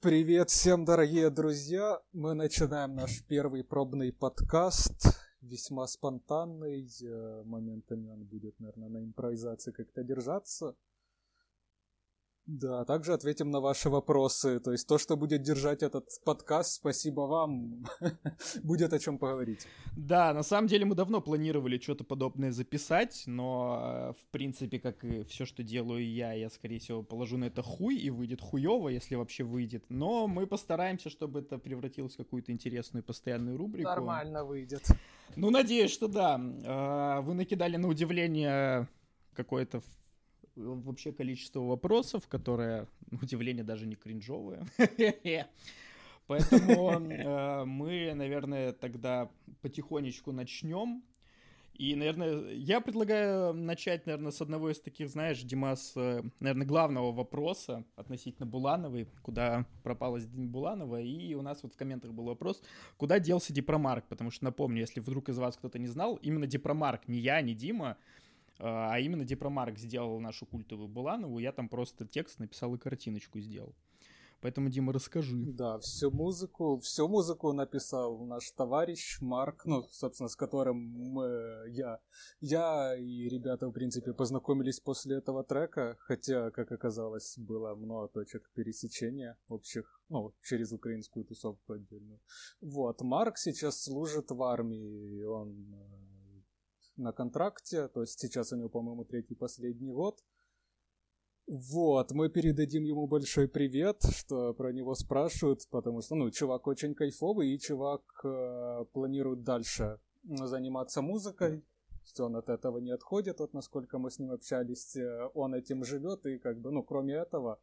Привет всем, дорогие друзья! Мы начинаем наш первый пробный подкаст, весьма спонтанный, э, моментами он будет, наверное, на импровизации как-то держаться. Да, также ответим на ваши вопросы. То есть то, что будет держать этот подкаст, спасибо вам, будет о чем поговорить. Да, на самом деле мы давно планировали что-то подобное записать, но в принципе, как и все, что делаю я, я, скорее всего, положу на это хуй и выйдет хуево, если вообще выйдет. Но мы постараемся, чтобы это превратилось в какую-то интересную постоянную рубрику. Нормально выйдет. Ну, надеюсь, что да. А, вы накидали на удивление какое-то вообще количество вопросов, которое, на удивление, даже не кринжовые. Поэтому э, мы, наверное, тогда потихонечку начнем. И, наверное, я предлагаю начать, наверное, с одного из таких, знаешь, Димас, э, наверное, главного вопроса относительно Булановой, куда пропала День Буланова, и у нас вот в комментах был вопрос, куда делся Дипромарк, потому что, напомню, если вдруг из вас кто-то не знал, именно Дипромарк, не я, не Дима, а, а именно Дипромарк сделал нашу культовую Буланову, я там просто текст написал и картиночку сделал. Поэтому, Дима, расскажи. Да, всю музыку, всю музыку написал наш товарищ Марк, ну, собственно, с которым мы, я, я и ребята, в принципе, познакомились после этого трека, хотя, как оказалось, было много точек пересечения общих, ну, через украинскую тусовку отдельную. Вот, Марк сейчас служит в армии, он э, на контракте, то есть сейчас у него, по-моему, третий последний год. Вот, мы передадим ему большой привет, что про него спрашивают, потому что, ну, чувак очень кайфовый, и чувак э, планирует дальше заниматься музыкой, он от этого не отходит, вот насколько мы с ним общались, э, он этим живет, и как бы, ну, кроме этого,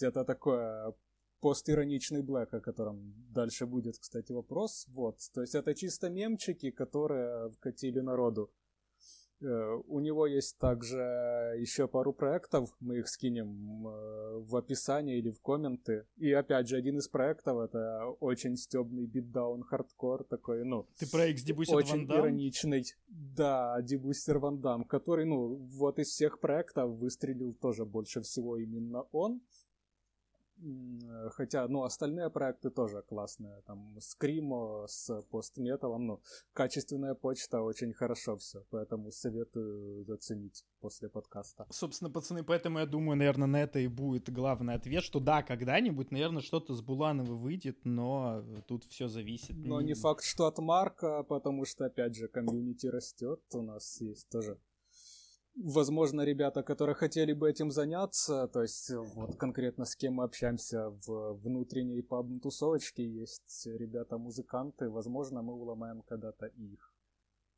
это такое постироничный блэк, о котором дальше будет, кстати, вопрос, вот, то есть это чисто мемчики, которые вкатили народу. Э, у него есть также еще пару проектов, мы их скинем э, в описании или в комменты. И опять же, один из проектов это очень стебный beatdown хардкор такой, ну... Ты про X Дебустер Очень ироничный. Да, Дебустер Ван Дам, который, ну, вот из всех проектов выстрелил тоже больше всего именно он. Хотя, ну, остальные проекты тоже классные. Там Скримо с постметалом, ну, качественная почта, очень хорошо все. Поэтому советую заценить после подкаста. Собственно, пацаны, поэтому я думаю, наверное, на это и будет главный ответ, что да, когда-нибудь, наверное, что-то с Булановой выйдет, но тут все зависит. Но не факт, что от Марка, потому что, опять же, комьюнити растет. У нас есть тоже возможно, ребята, которые хотели бы этим заняться, то есть вот конкретно с кем мы общаемся в внутренней паб-тусовочке, есть ребята-музыканты, возможно, мы уломаем когда-то их.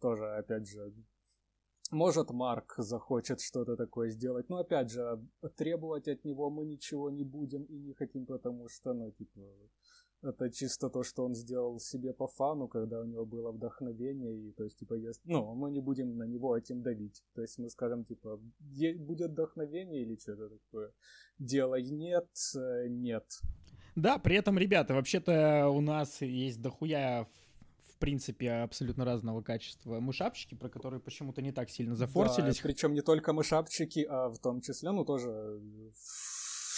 Тоже, опять же, может, Марк захочет что-то такое сделать, но, опять же, требовать от него мы ничего не будем и не хотим, потому что, ну, типа, это чисто то, что он сделал себе по фану, когда у него было вдохновение, и то есть, типа, есть, ну, мы не будем на него этим давить. То есть мы скажем, типа, будет вдохновение или что-то такое. Делай нет, э, нет. Да, при этом, ребята, вообще-то у нас есть дохуя в принципе, абсолютно разного качества мышапчики, про которые почему-то не так сильно зафорсились. Да, причем не только мышапчики, а в том числе, ну, тоже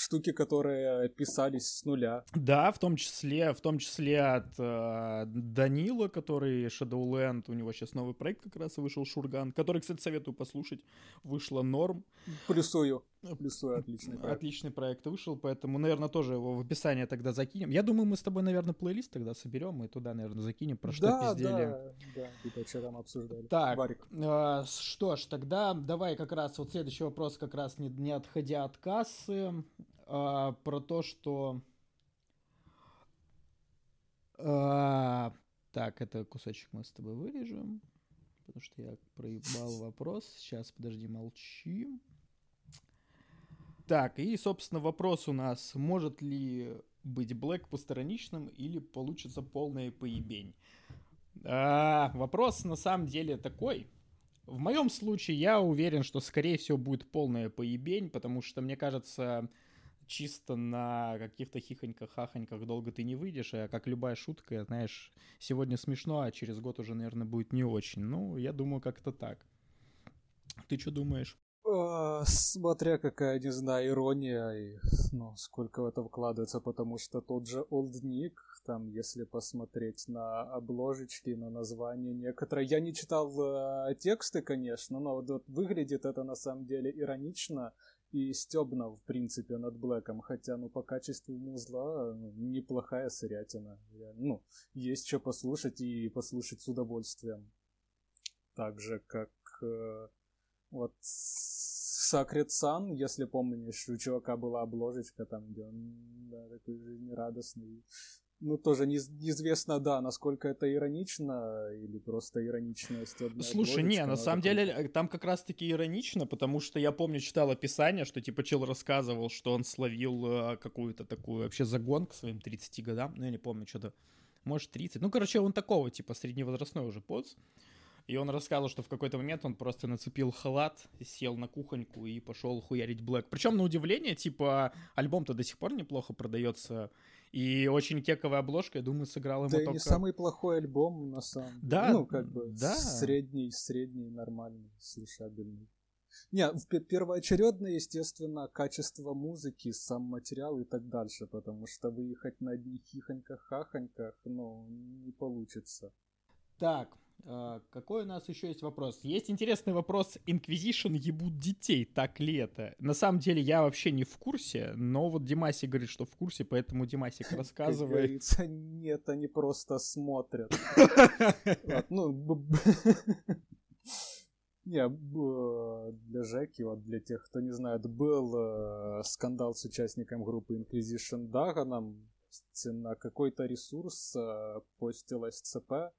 штуки, которые писались с нуля. Да, в том числе, в том числе от э, Данила, который Shadowland, у него сейчас новый проект как раз вышел, Шурган, который, кстати, советую послушать, вышла Норм. Плюсую. Плюсую, отличный проект. Отличный проект вышел, поэтому, наверное, тоже его в описании тогда закинем. Я думаю, мы с тобой, наверное, плейлист тогда соберем и туда, наверное, закинем, про что да, пиздели. Да, да, да, что там обсуждали. Так, э, что ж, тогда давай как раз вот следующий вопрос, как раз не, не отходя от кассы а, про то, что... А, так, это кусочек мы с тобой вырежем, потому что я проебал вопрос. Сейчас, подожди, молчи. Так, и, собственно, вопрос у нас, может ли быть Блэк постраничным или получится полная поебень? А, вопрос на самом деле такой. В моем случае я уверен, что, скорее всего, будет полная поебень, потому что, мне кажется, чисто на каких-то хихоньках-хахоньках долго ты не выйдешь, а как любая шутка, знаешь, сегодня смешно, а через год уже, наверное, будет не очень. Ну, я думаю, как-то так. Ты что думаешь? А, смотря какая, не знаю, ирония и ну, сколько в это вкладывается, потому что тот же Old Nick, там, если посмотреть на обложечки, на названия некоторые, я не читал э, тексты, конечно, но вот, вот выглядит это на самом деле иронично и стебно, в принципе, над Блэком, хотя, ну, по качеству музла ну, неплохая сырятина. Я, ну, есть что послушать и послушать с удовольствием. Так же, как э, вот Sacred Sun, если помнишь, у чувака была обложечка там, где он да, такой жизнерадостный. Ну, тоже не, неизвестно, да, насколько это иронично или просто ироничная стебная Слушай, не, на самом такой... деле э, там как раз-таки иронично, потому что я помню, читал описание, что типа чел рассказывал, что он словил э, какую-то такую вообще загон к своим 30 годам, ну, я не помню, что-то, может, 30. Ну, короче, он такого, типа, средневозрастной уже поц. И он рассказывал, что в какой-то момент он просто нацепил халат, сел на кухоньку и пошел хуярить Блэк. Причем, на удивление, типа, альбом-то до сих пор неплохо продается. И очень кековая обложка, я думаю, сыграл ему да только... не самый плохой альбом, на самом деле. Да, ну, как бы, да. средний, средний, нормальный, слушабельный. Не, первоочередно, естественно, качество музыки, сам материал и так дальше, потому что выехать на одних хихоньках-хахоньках, ну, не получится. Так, какой у нас еще есть вопрос? Есть интересный вопрос. Inquisition ебут детей, так ли это? На самом деле я вообще не в курсе, но вот Димасик говорит, что в курсе, поэтому Димасик рассказывает. Говорится, нет, они просто смотрят. Ну, не, для Жеки, вот для тех, кто не знает, был э, скандал с участником группы Inquisition Даганом. На какой-то ресурс э, постилась ЦП,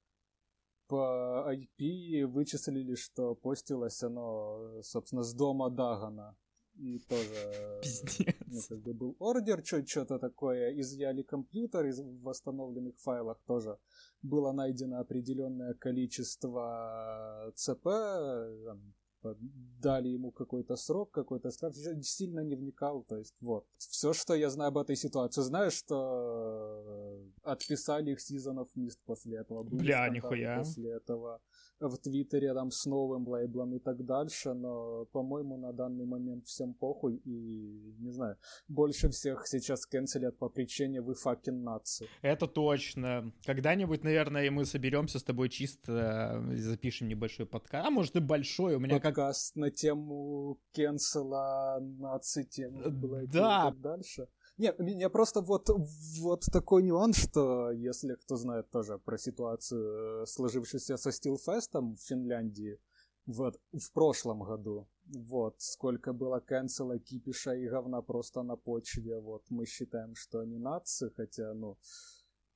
по IP вычислили, что постилось оно, собственно, с дома Дагана. И тоже Пиздец. Ну, как бы был ордер, что-то такое, изъяли компьютер, из восстановленных файлах тоже было найдено определенное количество ЦП, там, типа, дали ему какой-то срок, какой-то штраф, сильно не вникал, то есть вот. Все, что я знаю об этой ситуации, знаю, что э, отписали их Season of Mist после этого. Бля, нихуя. После этого в Твиттере там с новым лейблом и так дальше, но, по-моему, на данный момент всем похуй и, не знаю, больше всех сейчас канцелят по причине вы факин нации. Это точно. Когда-нибудь, наверное, мы соберемся с тобой чисто, э, запишем небольшой подкаст, а может и большой, у меня подкаст как... на тему кенсела нации, тему да. и так дальше. Нет, у меня просто вот, вот такой нюанс, что если кто знает тоже про ситуацию, э, сложившуюся со Стилфестом в Финляндии, вот, в прошлом году, вот, сколько было канцела, кипиша и говна просто на почве, вот, мы считаем, что они нации, хотя, ну,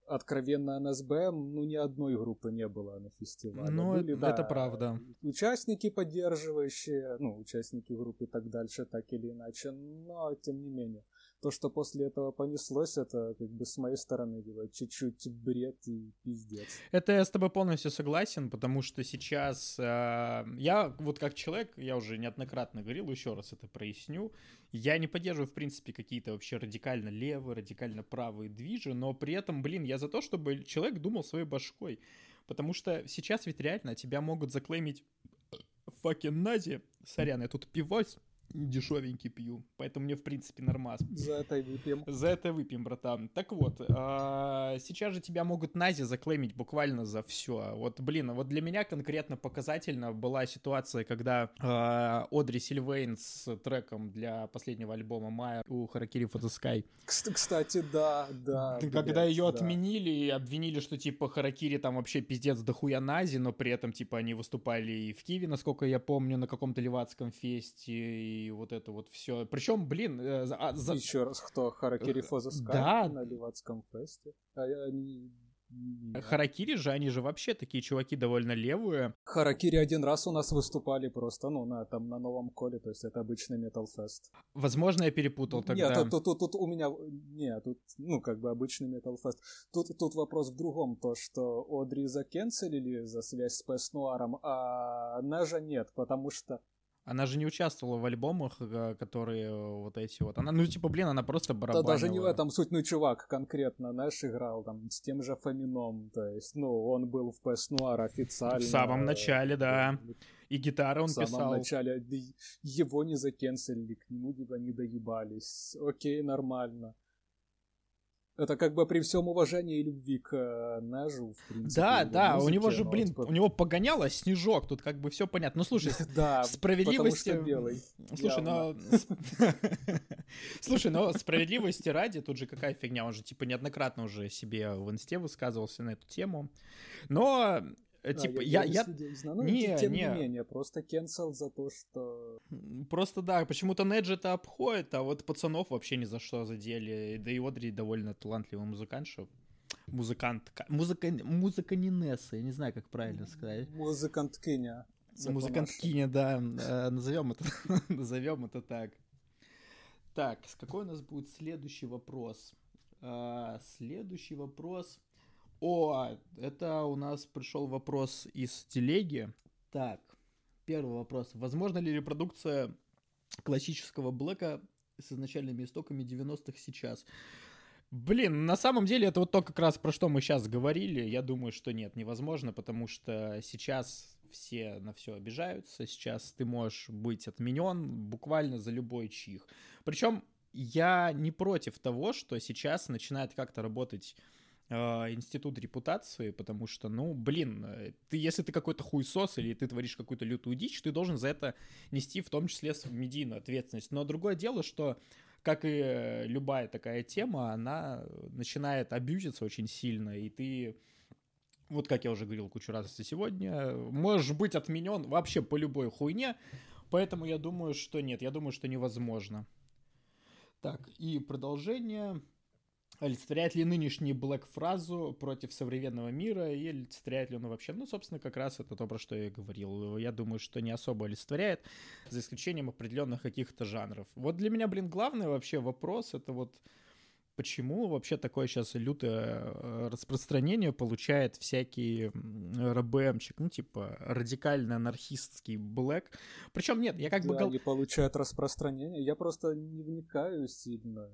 откровенно НСБ, ну, ни одной группы не было на фестивале. Ну, Были, это да, правда. Участники поддерживающие, ну, участники группы и так дальше, так или иначе, но, тем не менее то, что после этого понеслось, это как бы с моей стороны типа, чуть-чуть бред и пиздец. Это я с тобой полностью согласен, потому что сейчас э, я вот как человек, я уже неоднократно говорил, еще раз это проясню, я не поддерживаю, в принципе, какие-то вообще радикально левые, радикально правые движи, но при этом, блин, я за то, чтобы человек думал своей башкой, потому что сейчас ведь реально тебя могут заклеймить факен нази, сорян, я тут пивось дешевенький пью, поэтому мне, в принципе, нормас. За это и выпьем. За это выпьем, братан. Так вот, а, сейчас же тебя могут Нази заклеймить буквально за все. Вот, блин, вот для меня конкретно показательно была ситуация, когда а, Одри Сильвейн с треком для последнего альбома Майя у Харакири Sky. Кстати, да, да. Когда ее отменили и обвинили, что, типа, Харакири там вообще пиздец дохуя Нази, но при этом, типа, они выступали и в Киеве, насколько я помню, на каком-то левацком фесте, и вот это вот все. Причем, блин, э, за, за... еще раз, кто Харакири Фоза да. на Ливатском фесте. А они Харакири же, они же вообще такие чуваки довольно левые. Харакири один раз у нас выступали просто, ну, на, там, на новом коле, то есть это обычный Metal Fest. Возможно, я перепутал тогда. Нет, тут, тут, тут, у меня, не, тут, ну, как бы обычный Metal Fest. Тут, тут вопрос в другом, то, что Одри закенселили за связь с PS Noir, а Нежа нет, потому что она же не участвовала в альбомах, э, которые э, вот эти вот. Она, ну, типа, блин, она просто барабанила. Да даже не в этом суть, ну, чувак конкретно, знаешь, играл там с тем же Фомином, то есть, ну, он был в PS Noir официально. В самом начале, да. И гитары он в самом писал. начале его не закенселили, к нему типа не доебались. Окей, нормально. Это как бы при всем уважении и любви к э, Нежу, в принципе. Да, да, музыке, у него же, блин, типа, у него погоняло снежок, тут как бы все понятно. Ну слушай, да, справедливости... белый. Слушай, но... Слушай, но справедливости ради, тут же какая фигня, он же типа неоднократно уже себе в инсте высказывался на эту тему. Но, Да, типа, я... я... следил, знаю. Ну, не, тем не. не менее, просто кенсел за то, что... Просто да, почему-то Неджи это обходит, а вот пацанов вообще ни за что задели. Да и Одри довольно талантливый музыкантша. Музыкант. Музыка... Музыканинесса, я не знаю, как правильно сказать. Музыканткиня. Це Музыканткиня, да. э, Назовем это, назовем это так. Так, с какой у нас будет следующий вопрос? А, Следующий вопрос. О, это у нас пришел вопрос из телеги. Так, первый вопрос. Возможно ли репродукция классического блэка с изначальными истоками 90-х сейчас? Блин, на самом деле это вот то как раз про что мы сейчас говорили. Я думаю, что нет, невозможно, потому что сейчас все на все обижаются. Сейчас ты можешь быть отменен буквально за любой чих. Причем я не против того, что сейчас начинает как-то работать институт репутации, потому что, ну, блин, э, ты, если ты какой-то хуесос или ты творишь какую-то лютую дичь, ты должен за это нести в том числе медийную ответственность. Но другое дело, что как и э, любая такая тема, она начинает абьюзиться очень сильно, и ты, вот как я уже говорил кучу раз сегодня, можешь быть отменен вообще по любой хуйне, поэтому я думаю, что нет, я думаю, что невозможно. Так, и продолжение. Олицетворяет ли нынешний Блэк фразу против современного мира и олицетворяет ли он вообще? Ну, собственно, как раз это то, про что я и говорил. Я думаю, что не особо олицетворяет, за исключением определенных каких-то жанров. Вот для меня, блин, главный вообще вопрос, это вот почему вообще такое сейчас лютое э, распространение получает всякий РБМчик, ну, типа, радикально-анархистский Блэк. Причем нет, я как бы... Да, гол- они получают распространение. Я просто не вникаю сильно,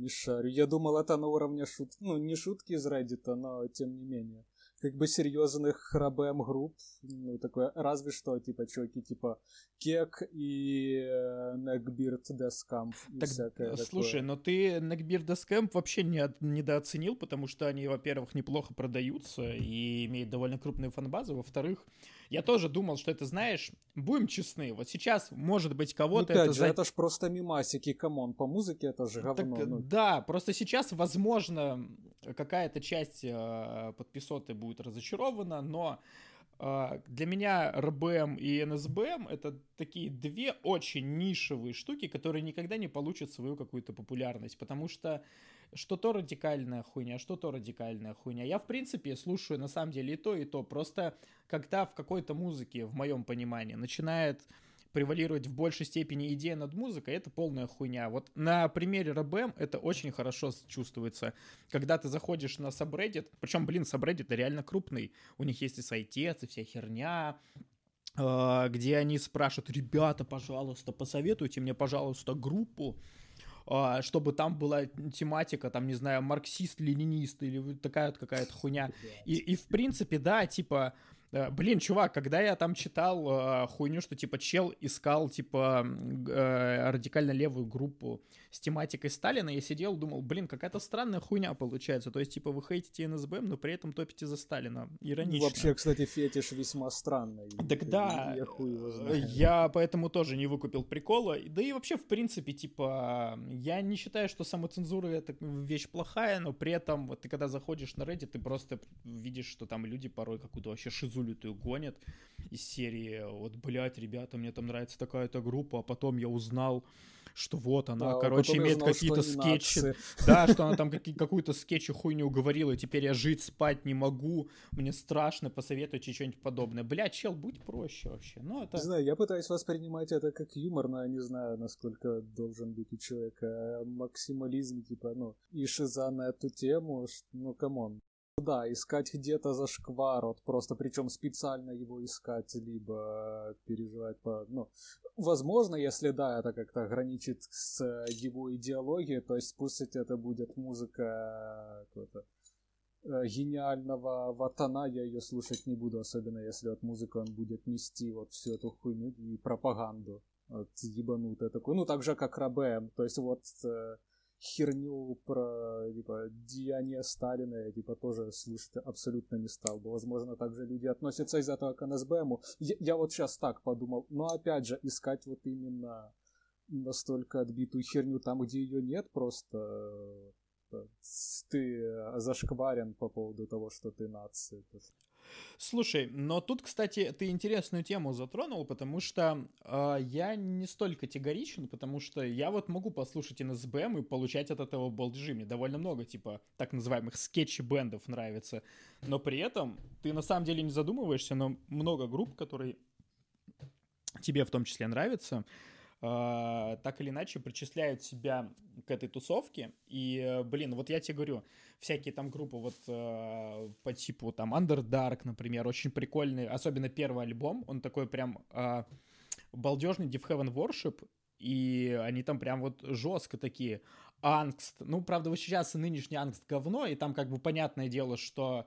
не шарю. Я думал, это на уровне шут... Ну, не шутки из Reddit, но тем не менее. Как бы серьезных РБМ групп, ну, такое, разве что, типа, чуваки, типа, Кек и э, Neckbeard Deathcamp и Так, всякое э, слушай, такое. но ты Neckbeard Camp вообще не недооценил, потому что они, во-первых, неплохо продаются и имеют довольно крупную фанбазу. Во-вторых, я тоже думал, что это, знаешь, будем честны, вот сейчас, может быть, Ну, кого-то опять это... же, за- это ж просто мемасики, come on, по музыке это же Так, говно. ну. да, просто сейчас, возможно, какая-то часть э, подписоты будет разочарована, но э, для меня РАБМ и НСБМ это такие две очень нишевые штуки, которые никогда не получат свою какую-то популярность, потому что что то радикальная хуйня, что то радикальная хуйня. Я, в принципе, слушаю на самом деле и то, и то. Просто когда в какой-то музыке, в моем понимании, начинает превалировать в большей степени идея над музыкой, это полная хуйня. Вот на примере РБМ это очень хорошо чувствуется. Когда ты заходишь на subreddit, причем, блин, subreddit реально крупный, у них есть и сайтец, и вся херня, э, где они спрашивают, ребята, пожалуйста, посоветуйте мне, пожалуйста, группу, а, чтобы там была тематика, там, не знаю, марксист-ленинист или такая вот какая-то хуйня. И, и в принципе, да, типа, блин, чувак, когда я там читал э, хуйню, что типа чел искал типа э, радикально левую группу с тематикой Сталина, я сидел, думал, блин, какая-то странная хуйня получается. То есть, типа, вы хейтите НСБМ, но при этом топите за Сталина. Иронично. Вообще, кстати, фетиш весьма странный. Так да, Я э, я поэтому тоже не выкупил прикола. Да и вообще, в принципе, типа, я не считаю, что самоцензура это вещь плохая, но при этом, вот ты когда заходишь на Reddit, ты просто видишь, что там люди порой какую-то вообще шизулитую гонят из серии, вот, блядь, ребята, мне там нравится такая-то группа, а потом я узнал, что вот она, Да, короче, имеет какие-то скетчи. Да, что она там какую-то скетчи хуйню уговорила, и теперь я жить, спать не могу, мне страшно, посоветуйте что-нибудь подобное. Бля, чел, будь проще вообще. Ну, это... Не знаю, я пытаюсь воспринимать это как юмор, но я не знаю, насколько должен быть у человека максимализм, типа, ну, и шиза на эту тему, ну, come on. Да, искать где-то зашквар, вот просто причем специально его искать, либо переживать по... Ну, возможно, если да, это как-то граничит с его идеологией, то есть пусть это будет музыка э, гениального Ватана, я ее слушать не буду, особенно если от музыки он будет нести вот всю эту хуйню и пропаганду вот, ебанутую такую. Ну, так же, как РАБМ. То есть вот э, херню про типа деяния Сталина я типа тоже слушать абсолютно не стал бы. Возможно, также люди относятся из-за этого к НСБМу. Я, я вот сейчас так подумал, но опять же, искать вот именно настолько отбитую херню там, где ее нет, просто э, ты зашкварен по поводу того, что ты нация. Слушай, но тут, кстати, ты интересную тему затронул, потому что э, я не столь категоричен, потому что я вот могу послушать НСБМ и получать от этого болджи. Мне довольно много, типа, так называемых скетчи-бендов нравится. Но при этом ты на самом деле не задумываешься, но много групп, которые тебе в том числе нравятся, э, так или иначе причисляют себя к этой тусовке. И, блин, вот я тебе говорю, всякие там группы вот э, по типу там Underdark, например, очень прикольный, особенно первый альбом, он такой прям э, балдежный Deep Heaven Worship, и они там прям вот жестко такие. Ангст, ну, правда, вот сейчас нынешний Ангст говно, и там как бы понятное дело, что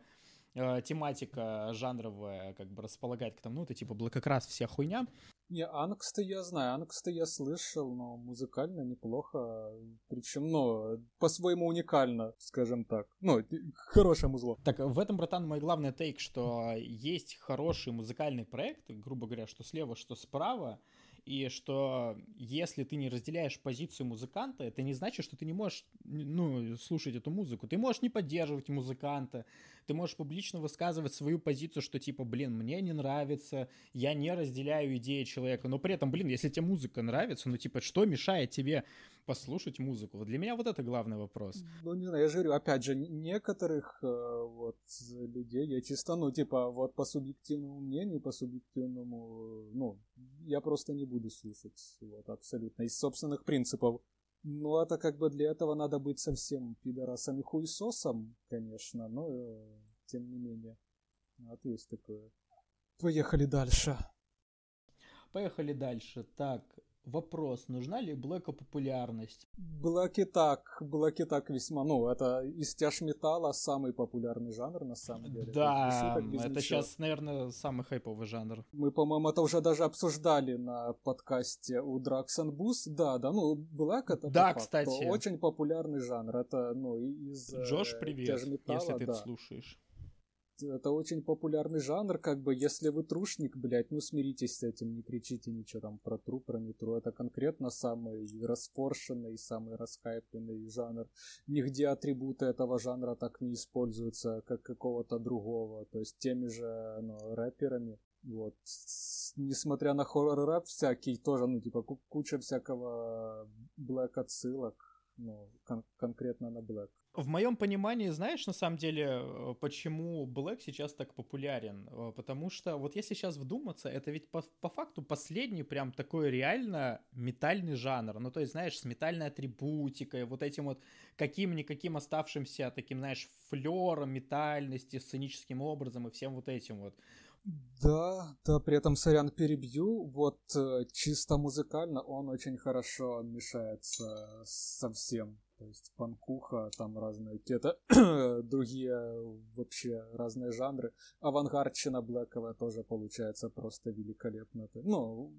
э, тематика жанровая как бы располагает к тому, ну, это типа блококрас вся хуйня, не, Ангста я знаю, Ангста я слышал, но музыкально неплохо. Причем, ну, по-своему уникально, скажем так. Ну, хорошее музло. Так, в этом, братан, мой главный тейк, что есть хороший музыкальный проект, грубо говоря, что слева, что справа, и что если ты не разделяешь позицию музыканта, это не значит, что ты не можешь ну, слушать эту музыку. Ты можешь не поддерживать музыканта, ты можешь публично высказывать свою позицию, что типа, блин, мне не нравится, я не разделяю идеи человека, но при этом, блин, если тебе музыка нравится, ну типа, что мешает тебе послушать музыку? Вот для меня вот это главный вопрос. Ну, не знаю, я же говорю, опять же, некоторых э, вот людей я чисто, ну, типа, вот по субъективному мнению, по субъективному, ну, я просто не буду слушать, вот, абсолютно, из собственных принципов. Ну, это как бы для этого надо быть совсем пидорасом и хуесосом, конечно, но э, тем не менее. Вот есть такое. Поехали дальше. Поехали дальше. Так, Вопрос, нужна ли Блэка популярность? Блэки так, Блэки так весьма, ну, это из тяж металла самый популярный жанр, на самом деле. Да, это ничего. сейчас, наверное, самый хайповый жанр. Мы, по-моему, это уже даже обсуждали на подкасте у Драксон Бус. Да, да, ну, Блэк это да, кстати. очень популярный жанр. Это, ну, из Джош, привет, если ты да. слушаешь это очень популярный жанр, как бы, если вы трушник, блядь, ну смиритесь с этим, не кричите ничего там про тру, про не тру, это конкретно самый расфоршенный, самый расхайпленный жанр. Нигде атрибуты этого жанра так не используются, как какого-то другого, то есть теми же, ну, рэперами, вот. Несмотря на хоррор-рэп всякий, тоже, ну, типа, куча всякого блэк отсылок, ну, кон- конкретно на Black. В моем понимании, знаешь, на самом деле, э, почему Black сейчас так популярен? Э, потому что, вот если сейчас вдуматься, это ведь по, по факту последний прям такой реально метальный жанр. Ну, то есть, знаешь, с метальной атрибутикой, вот этим вот каким-никаким оставшимся таким, знаешь, флером метальности, сценическим образом и всем вот этим вот. Да, да, при этом, сорян, перебью, вот э, чисто музыкально он очень хорошо мешается со всем. То есть панкуха, там разные какие-то другие вообще разные жанры. Авангардчина блэковая тоже получается просто великолепно. Ну,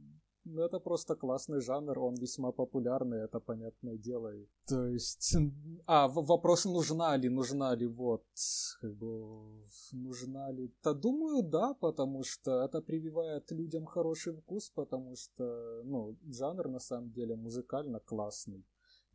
это просто классный жанр, он весьма популярный, это понятное дело. То есть, а, вопрос, нужна ли, нужна ли, вот, как бы, нужна ли? Да, думаю, да, потому что это прививает людям хороший вкус, потому что, ну, жанр на самом деле музыкально классный.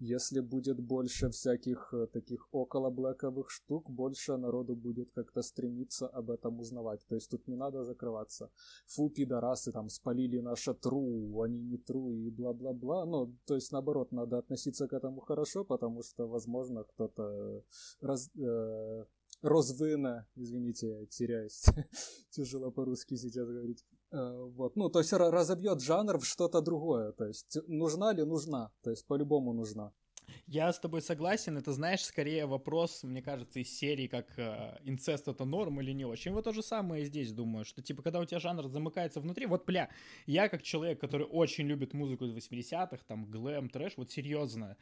Если будет больше всяких э, таких около блэковых штук, больше народу будет как-то стремиться об этом узнавать. То есть тут не надо закрываться. Фу, пидорасы там спалили наше тру, они не тру и бла-бла-бла. Ну, то есть наоборот, надо относиться к этому хорошо, потому что, возможно, кто-то раз, э, розвына, извините, теряюсь, тяжело по-русски сейчас говорить. Э, вот, ну, то есть разобьет жанр в что-то другое. То есть нужна ли нужна? То есть по-любому нужна. Я с тобой согласен, это, знаешь, скорее вопрос, мне кажется, из серии, как э, инцест это норм или не очень. Вот то же самое здесь думаю, что, типа, когда у тебя жанр замыкается внутри, вот, бля, я как человек, который очень любит музыку из 80-х, там, глэм, трэш, вот серьезно,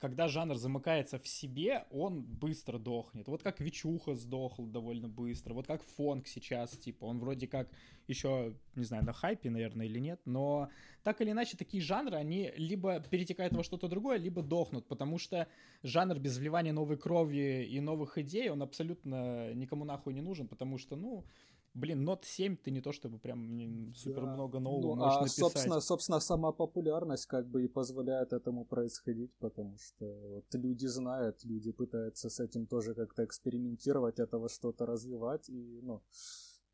когда жанр замыкается в себе, он быстро дохнет. Вот как Вичуха сдохл довольно быстро, вот как фонк сейчас, типа, он вроде как еще, не знаю, на хайпе, наверное, или нет, но так или иначе такие жанры, они либо перетекают во что-то другое, либо дохнут, потому что жанр без вливания новой крови и новых идей, он абсолютно никому нахуй не нужен, потому что, ну, блин, Note 7 ты не то чтобы прям супер да. много нового ну, можешь а, написать. Собственно, собственно, сама популярность как бы и позволяет этому происходить, потому что вот люди знают, люди пытаются с этим тоже как-то экспериментировать, этого что-то развивать, и, ну,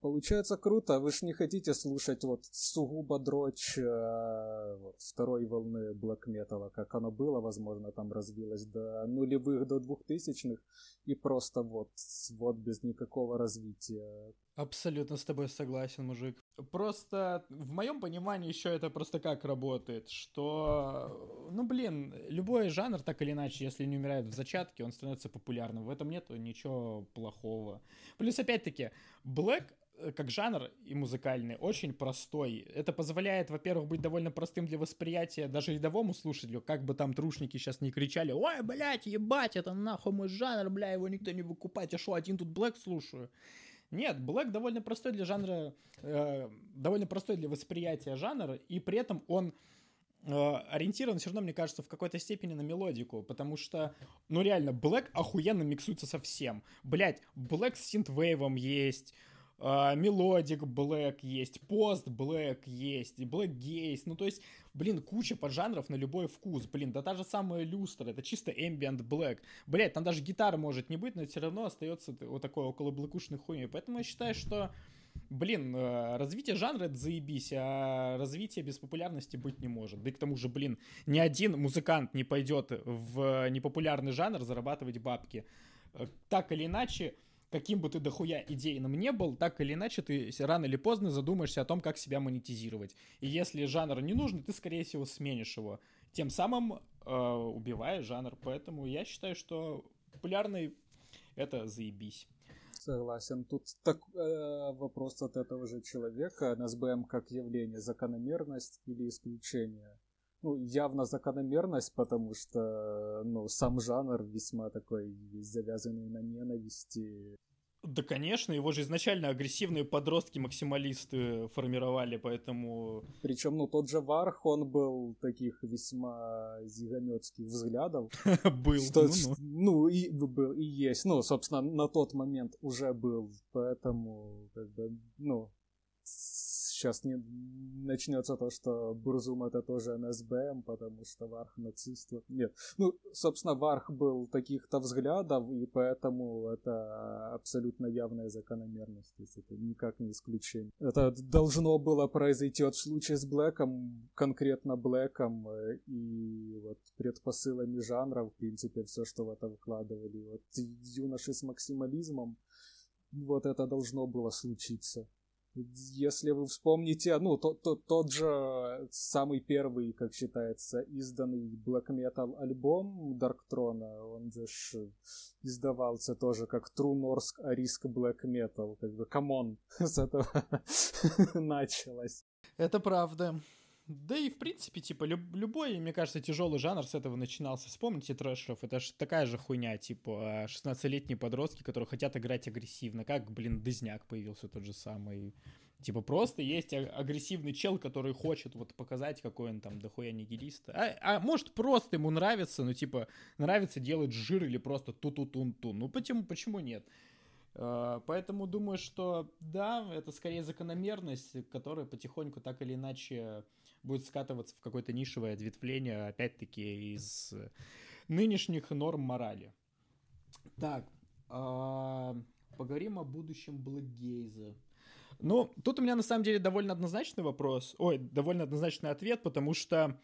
Получается круто, вы ж не хотите слушать вот сугубо дрочь э, вот, второй волны блэк металла, как оно было, возможно, там развилось до нулевых, до двухтысячных, и просто вот, вот без никакого развития. Абсолютно с тобой согласен, мужик. Просто в моем понимании еще это просто как работает, что, ну блин, любой жанр так или иначе, если не умирает в зачатке, он становится популярным. В этом нету ничего плохого. Плюс опять-таки, Black Э, как жанр и музыкальный очень простой. Это позволяет, во-первых, быть довольно простым для восприятия даже рядовому слушателю, как бы там трушники сейчас не кричали, ой, блядь, ебать, это нахуй мой жанр, бля, его никто не выкупает, я шо, один тут Блэк слушаю? Нет, Блэк довольно простой для жанра, э, довольно простой для восприятия жанра, и при этом он э, ориентирован все равно, мне кажется, в какой-то степени на мелодику, потому что, ну реально, Блэк охуенно миксуется со всем. Блять, Блэк с синтвейвом есть, melodic black есть, post black есть, blackgaze, ну то есть, блин, куча поджанров на любой вкус, блин, да та же самая Lustre, это чисто ambient black, блять, там даже гитара может не быть, но все равно остается вот такой около блэкушной хуйни, поэтому я считаю, что Блин, э, развитие жанра это заебись, а развитие без популярности быть не может. Да и к тому же, блин, ни один музыкант не пойдет в непопулярный жанр зарабатывать бабки. Э, так или иначе, каким бы ты дохуя идейным не был, так или иначе ты рано или поздно задумаешься о том, как себя монетизировать. И если жанр не нужен, ты, скорее всего, сменишь его. Тем самым э, убивая жанр. Поэтому я считаю, что популярный — это заебись. Согласен. Тут так, э, вопрос от этого же человека. НСБМ как явление, закономерность или исключение? Ну, явно закономерность, потому что, ну, сам жанр весьма такой завязанный на ненависти. Да, конечно, его же изначально агрессивные подростки-максималисты формировали, поэтому... Причем, ну, тот же Варх, он был таких весьма зиганетских взглядов. Был, что, ну, ну. и был, и есть. Ну, собственно, на тот момент уже был, поэтому, как бы, ну, сейчас не начнется то, что Бурзум это тоже НСБМ, потому что Варх нацист. Нет. Ну, собственно, Варх был таких-то взглядов, и поэтому это абсолютно явная закономерность. То есть это никак не исключение. Это должно было произойти вот в случае с Блэком, конкретно Блэком, и вот предпосылками жанра, в принципе, все, что в это вкладывали. Вот юноши с максимализмом, вот это должно было случиться. Если вы вспомните, ну, тот, тот, тот же самый первый, как считается, изданный Black Metal альбом Дарктрона, он же издавался тоже как True Norsk Arisk Black Metal, как бы, come on, с этого началось. Это правда. Да и, в принципе, типа, люб- любой, мне кажется, тяжелый жанр с этого начинался. Вспомните трэшеров, это же такая же хуйня, типа, 16-летние подростки, которые хотят играть агрессивно. Как, блин, Дызняк появился тот же самый. Типа, просто есть агрессивный чел, который хочет вот показать, какой он там дохуя нигилист. А, а может, просто ему нравится, ну, типа, нравится делать жир или просто ту-ту-тун-тун. Ну, почему, почему нет? Uh, поэтому думаю, что да, это скорее закономерность, которая потихоньку так или иначе будет скатываться в какое-то нишевое ответвление, опять-таки, из нынешних норм морали. Так, э, поговорим о будущем Блэкгейза. Ну, тут у меня на самом деле довольно однозначный вопрос, ой, довольно однозначный ответ, потому что,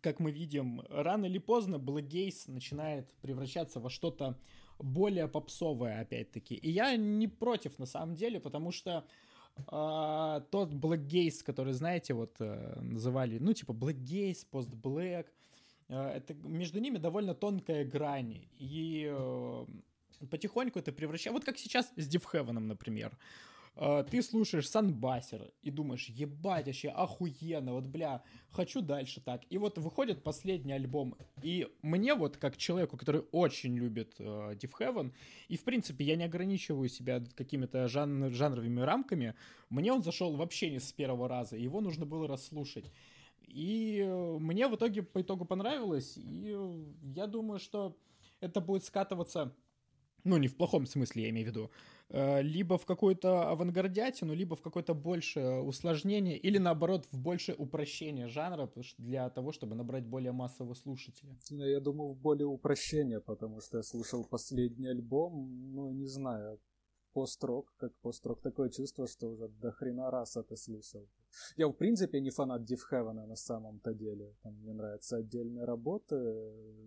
как мы видим, рано или поздно Блэкгейз начинает превращаться во что-то более попсовое, опять-таки. И я не против, на самом деле, потому что а, тот Gaze, который, знаете, вот э, называли, ну, типа Black, э, это между ними довольно тонкая грань. И э, потихоньку это превращается... Вот как сейчас с Heaven, например. Э, ты слушаешь Санбасер и думаешь, ебать, вообще охуенно, вот, бля, хочу дальше так. И вот выходит последний альбом, и мне вот, как человеку, который очень любит э, Deep Heaven, и, в принципе, я не ограничиваю себя какими-то жан жанровыми рамками, мне он зашел вообще не с первого раза, его нужно было расслушать. И э, мне в итоге по итогу понравилось, и я думаю, что это будет скатываться ну, не в плохом смысле, я имею в виду, э, либо в какую-то авангардятину, либо в какое-то большее усложнение, или наоборот, в большее упрощение жанра для того, чтобы набрать более массового слушателя. Ну, я думаю, в более упрощение, потому что я слушал последний альбом, ну, не знаю, пост-рок, как пост-рок, такое чувство, что уже до хрена раз это слышал. Я, в принципе, не фанат Div Heaven на самом-то деле. Там мне нравятся отдельные работы,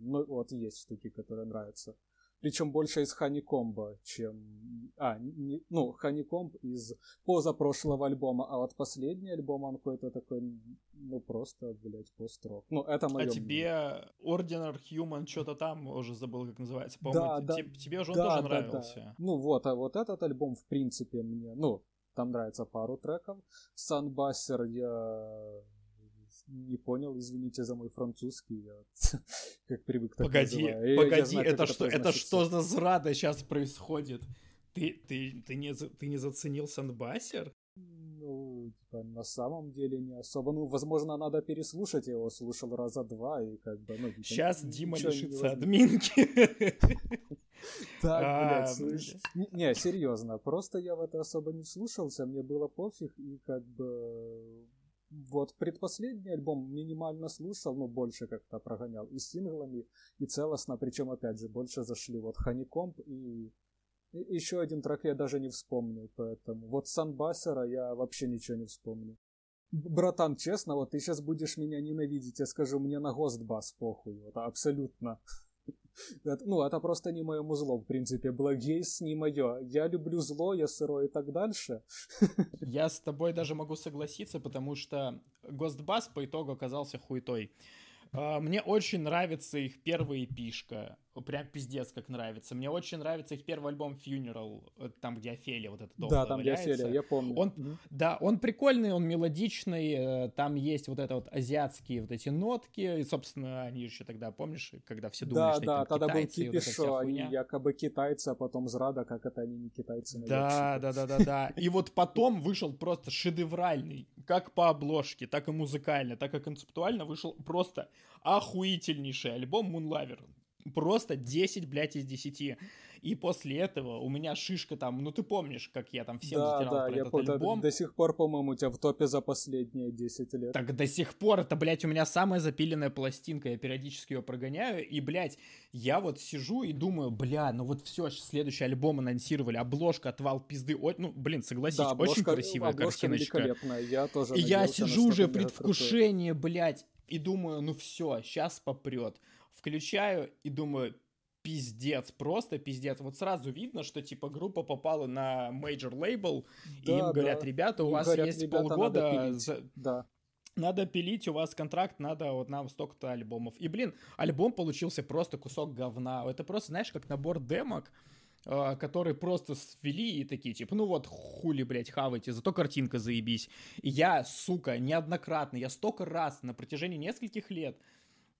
но вот есть штуки, которые нравятся причем больше из Ханикомба, чем... А, не, ну, Ханикомб из позапрошлого альбома, а вот последний альбом, он какой-то такой, ну, просто, блядь, пост-рок. Ну, это мое А тебе Ordinary Human что-то там, уже забыл, как называется, по-моему, да, тебе, да, тебе уже он да, тоже да, нравился. Да. Ну, вот, а вот этот альбом, в принципе, мне, ну, там нравится пару треков. Sunbusser я не понял, извините за мой французский, я как привык так Погоди, называю. погоди, знаю, это, что, это что за зрада сейчас происходит? Ты, ты, ты, не, ты не заценил Сандбассер? Ну, типа, на самом деле не особо. Ну, возможно, надо переслушать, я его слушал раза два, и как бы, ну... Сейчас типа, Дима лишится админки. Так, а, блядь, слышь. Не, серьезно, просто я в это особо не вслушался, мне было пофиг, и как бы вот предпоследний альбом минимально слушал, но больше как-то прогонял и синглами, и целостно, причем опять же больше зашли вот Ханикомп и, и еще один трек я даже не вспомнил, поэтому вот Санбасера я вообще ничего не вспомню. Братан, честно, вот ты сейчас будешь меня ненавидеть, я скажу, мне на Гостбас похуй, вот абсолютно. Ну, это просто не мое музло, в принципе. Благейс не мое. Я люблю зло, я сырой и так дальше. Я с тобой даже могу согласиться, потому что Гостбас по итогу оказался хуйтой. А, мне очень нравится их первая эпишка. Прям пиздец, как нравится. Мне очень нравится их первый альбом Funeral, э, там, где Офелия вот это Да, там, валяется. где Офелия, я помню. Он, mm-hmm. Да, он прикольный, он мелодичный, э, там есть вот это вот азиатские вот эти нотки, и, собственно, они еще тогда, помнишь, когда все думали, да, что да, тогда был кипиш, вот они якобы китайцы, а потом зрада, как это они не китайцы. Да, да, да, да, да. И вот потом вышел просто шедевральный, как по обложке, так и музыкально, так и концептуально вышел просто охуительнейший альбом Moonlover просто 10, блядь, из 10. И после этого у меня шишка там, ну ты помнишь, как я там всем да, затирал да, про я этот помню, альбом. До, до сих пор, по-моему, у тебя в топе за последние 10 лет. Так до сих пор, это, блядь, у меня самая запиленная пластинка, я периодически ее прогоняю, и, блядь, я вот сижу и думаю, бля, ну вот все, следующий альбом анонсировали, обложка отвал пизды, о, ну, блин, согласись, да, обложка, очень красивая обложка картиночка. я тоже И я сижу уже предвкушение, блядь, и думаю, ну все, сейчас попрет включаю и думаю, пиздец, просто пиздец. Вот сразу видно, что типа группа попала на major label, да, и им говорят, да. ребята, у им вас говорят, есть ребята, полгода, надо за... да. надо пилить, у вас контракт, надо вот нам столько-то альбомов. И, блин, альбом получился просто кусок говна. Это просто, знаешь, как набор демок, а, которые просто свели и такие, типа, ну вот, хули, блядь, хавайте, зато картинка заебись. И я, сука, неоднократно, я столько раз на протяжении нескольких лет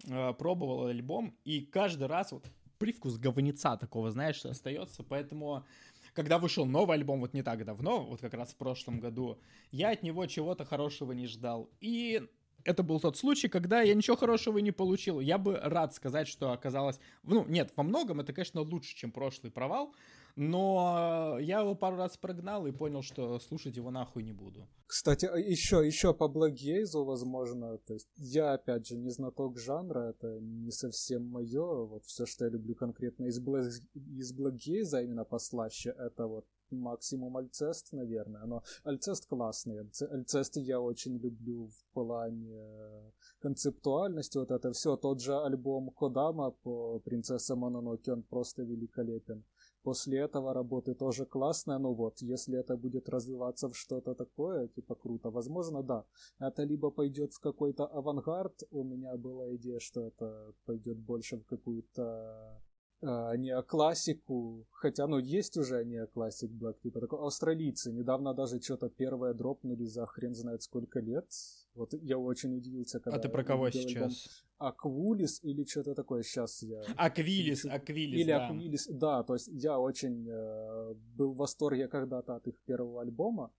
э, пробовал альбом, и каждый раз вот привкус говнеца такого, знаешь, остается, поэтому когда вышел новый альбом вот не так давно, вот как раз в прошлом году, я от него чего-то хорошего не ждал. И это был тот случай, когда я ничего хорошего не получил. Я бы рад сказать, что оказалось... Ну, нет, во многом это, конечно, лучше, чем прошлый провал, но я его пару раз прогнал и понял, что слушать его нахуй не буду. Кстати, еще, еще по Благейзу, возможно, то есть я, опять же, не знаток жанра, это не совсем мое, вот все, что я люблю конкретно из, Благ... из Благейза, именно послаще, это вот максимум Альцест, наверное, но Альцест классный, Альцест я очень люблю в плане концептуальности, вот это все, тот же альбом Кодама по Принцессе Мононоке, он просто великолепен. После этого работы тоже классная, но вот, если это будет развиваться в что-то такое, типа круто, возможно, да. Это либо пойдет в какой-то авангард, у меня была идея, что это пойдет больше в какую-то э, неоклассику, хотя, ну, есть уже неоклассик Black, типа такой австралийцы, недавно даже что-то первое дропнули за хрен знает сколько лет, вот я очень удивился, когда... А ты про кого сейчас? Aquilus или что-то такое, сейчас я... Aquilus, Aquilus, Или да. Aquilus, да, то есть я очень э, был в восторге когда-то от их первого альбома,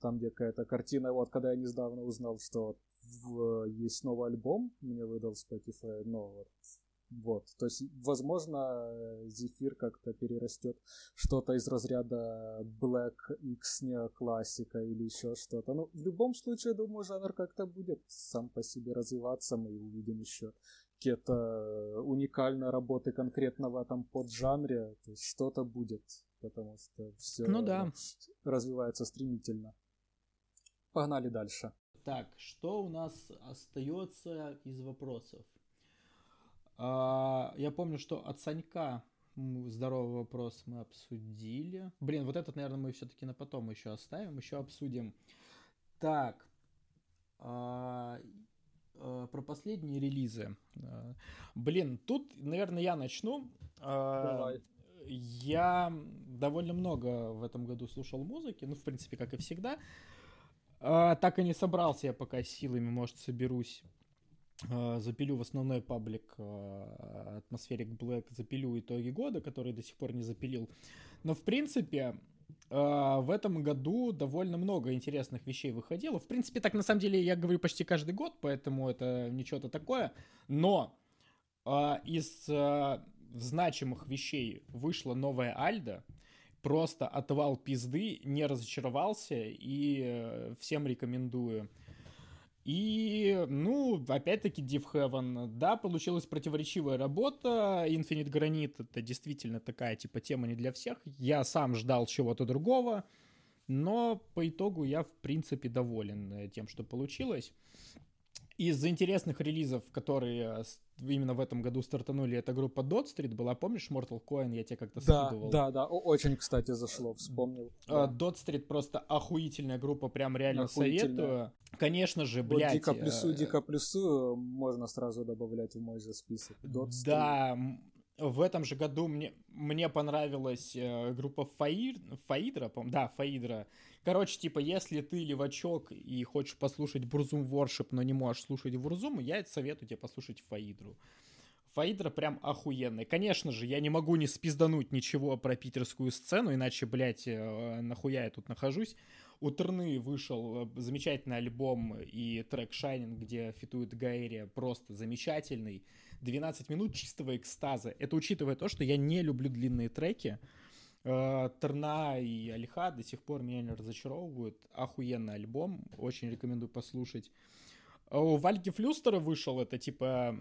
там где какая-то картина, вот когда я недавно узнал, что в, есть новый альбом, мне выдал Spotify, но вот вот, то есть, возможно, Зефир как-то перерастет что-то из разряда Black X не классика или еще что-то. Но в любом случае, думаю, жанр как-то будет сам по себе развиваться. Мы увидим еще какие-то уникальные работы конкретно в этом поджанре. То есть что-то будет, потому что все ну, да. развивается стремительно. Погнали дальше. Так, что у нас остается из вопросов? А, я помню, что от Санька здоровый вопрос мы обсудили. Блин, вот этот, наверное, мы все-таки на потом еще оставим, еще обсудим. Так, а, а, про последние релизы. Блин, тут, наверное, я начну. Давай. Я довольно много в этом году слушал музыки, ну, в принципе, как и всегда. Так и не собрался я пока силами, может, соберусь запилю в основной паблик Атмосферик Black, запилю итоги года, который до сих пор не запилил. Но, в принципе, э, в этом году довольно много интересных вещей выходило. В принципе, так на самом деле я говорю почти каждый год, поэтому это ничего-то такое. Но э, из значимых вещей вышла новая Альда. Просто отвал пизды, не разочаровался и всем рекомендую. И, ну, опять-таки, Div Heaven, да, получилась противоречивая работа. Infinite Granite — это действительно такая, типа, тема не для всех. Я сам ждал чего-то другого, но по итогу я, в принципе, доволен э, тем, что получилось. Из интересных релизов, которые именно в этом году стартанули, эта группа Dot Street была, помнишь, Mortal Coin, я тебе как-то да, скидывал? Да, да, очень, кстати, зашло, вспомнил. Uh, Dot Street просто охуительная группа, прям реально советую. Конечно же, блядь... Вот Дико плюсу, Дико плюсу можно сразу добавлять в мой же список. Dot Street. Да, в этом же году мне, мне понравилась э, группа Фаир, Фаидра, да, Фаидра. Короче, типа, если ты левачок и хочешь послушать Бурзум Воршип, но не можешь слушать Бурзум, я советую тебе послушать Фаидру. Фаидра прям охуенная. Конечно же, я не могу не спиздануть ничего про питерскую сцену, иначе, блядь, э, нахуя я тут нахожусь. У Терны вышел э, замечательный альбом и трек Shining, где фитует Гаэрия, просто замечательный. 12 минут чистого экстаза. Это учитывая то, что я не люблю длинные треки. Э, Терна и Алиха до сих пор меня не разочаровывают. Охуенный альбом, очень рекомендую послушать. У Вальги Флюстера вышел, это типа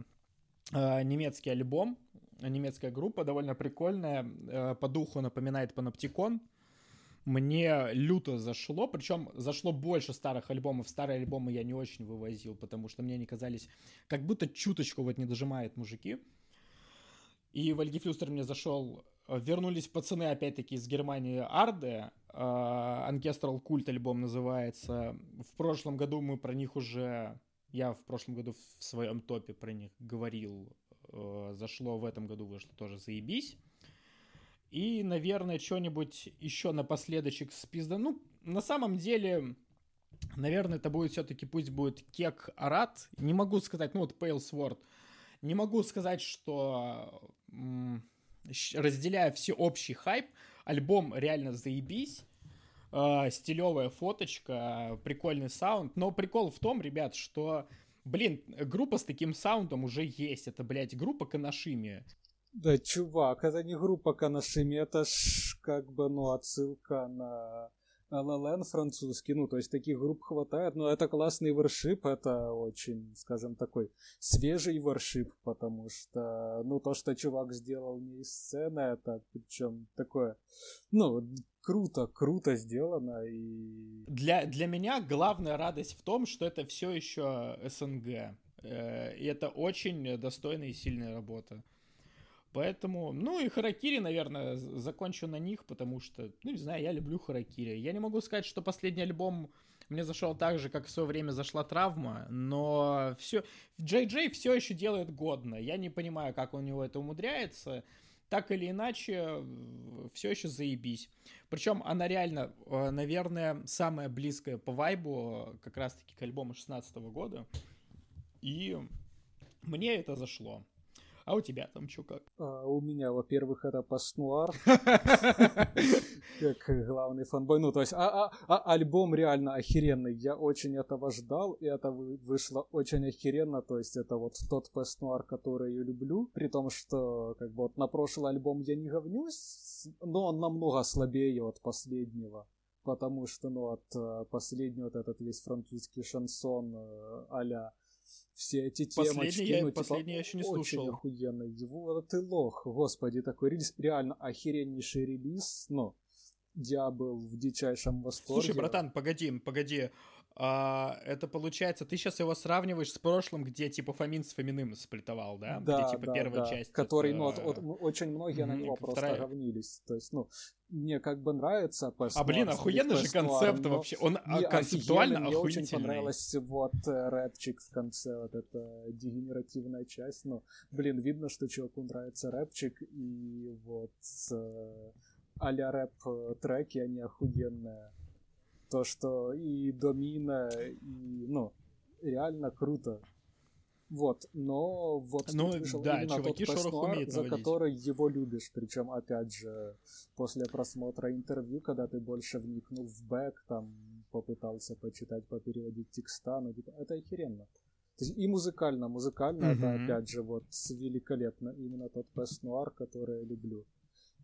э, немецкий альбом, немецкая группа, довольно прикольная, э, по духу напоминает Паноптикон мне люто зашло, причем зашло больше старых альбомов. Старые альбомы я не очень вывозил, потому что мне они казались, как будто чуточку вот не дожимают мужики. И Вальги Флюстер мне зашел. Вернулись пацаны, опять-таки, из Германии Арде. Анкестрал Культ альбом называется. В прошлом году мы про них уже... Я в прошлом году в своем топе про них говорил. А, зашло в этом году вышло тоже заебись. И, наверное, что-нибудь еще напоследочек спизда. Ну, на самом деле, наверное, это будет все-таки, пусть будет Кек Арат. Не могу сказать, ну вот Pale Sword. Не могу сказать, что разделяя всеобщий хайп, альбом реально заебись. Э, стилевая фоточка, прикольный саунд. Но прикол в том, ребят, что Блин, группа с таким саундом уже есть. Это, блядь, группа Канашими. Да, чувак, это не группа Канашими, это ж как бы, ну, отсылка на ЛЛН французский, ну, то есть таких групп хватает, но это классный воршип, это очень, скажем, такой свежий воршип, потому что, ну, то, что чувак сделал не из сцены, это причем такое, ну, круто, круто сделано и... Для, для меня главная радость в том, что это все еще СНГ, э, и это очень достойная и сильная работа. Поэтому, ну и Харакири, наверное, закончу на них, потому что, ну не знаю, я люблю Харакири. Я не могу сказать, что последний альбом мне зашел так же, как в свое время зашла травма, но все, Джей Джей все еще делает годно. Я не понимаю, как у него это умудряется. так или иначе, все еще заебись. Причем она реально, э, наверное, самая близкая по вайбу как раз-таки к альбому 16 года. И мне это зашло. А у тебя там что как? А, у меня, во-первых, это постнуар, как главный фанбой. Ну, то есть, а, а, а альбом реально охеренный. Я очень этого ждал, и это вышло очень охеренно. То есть, это вот тот постнуар, который я люблю. При том, что, как бы, вот на прошлый альбом я не говнюсь, но он намного слабее от последнего потому что, ну, от э, последнего вот этот весь французский шансон а все эти темочки. Последний, я, ну, типа, последний я еще не слушал. Очень охуенный. Его, ты лох, господи, такой релиз. Реально охереннейший релиз, но я был в дичайшем восторге. Слушай, братан, погоди, погоди. А, это получается, ты сейчас его сравниваешь с прошлым, где типа Фомин с Фоминым сплитовал, да? Да, где типа да, первая да. часть. Который, это... ну, от, от, очень многие на него просто вторая. говнились. То есть, ну, мне как бы нравится А блин, охуенный же концепт но... вообще. Он не, концептуально Мне очень понравилось вот э, рэпчик в конце, вот эта дегенеративная часть. Ну, блин, видно, что чуваку нравится рэпчик, и вот э, а-ля рэп э, они охуенные то, что и Домина, и, ну, реально круто. Вот, но вот ну, вышел да, именно тот Песнуар, за который его любишь. Причем, опять же, после просмотра интервью, когда ты больше вникнул в бэк, там попытался почитать, попереводить текста, ну, типа, это охеренно. То есть и музыкально, музыкально mm-hmm. это, опять же, вот великолепно. Именно тот Peste Noire, который я люблю.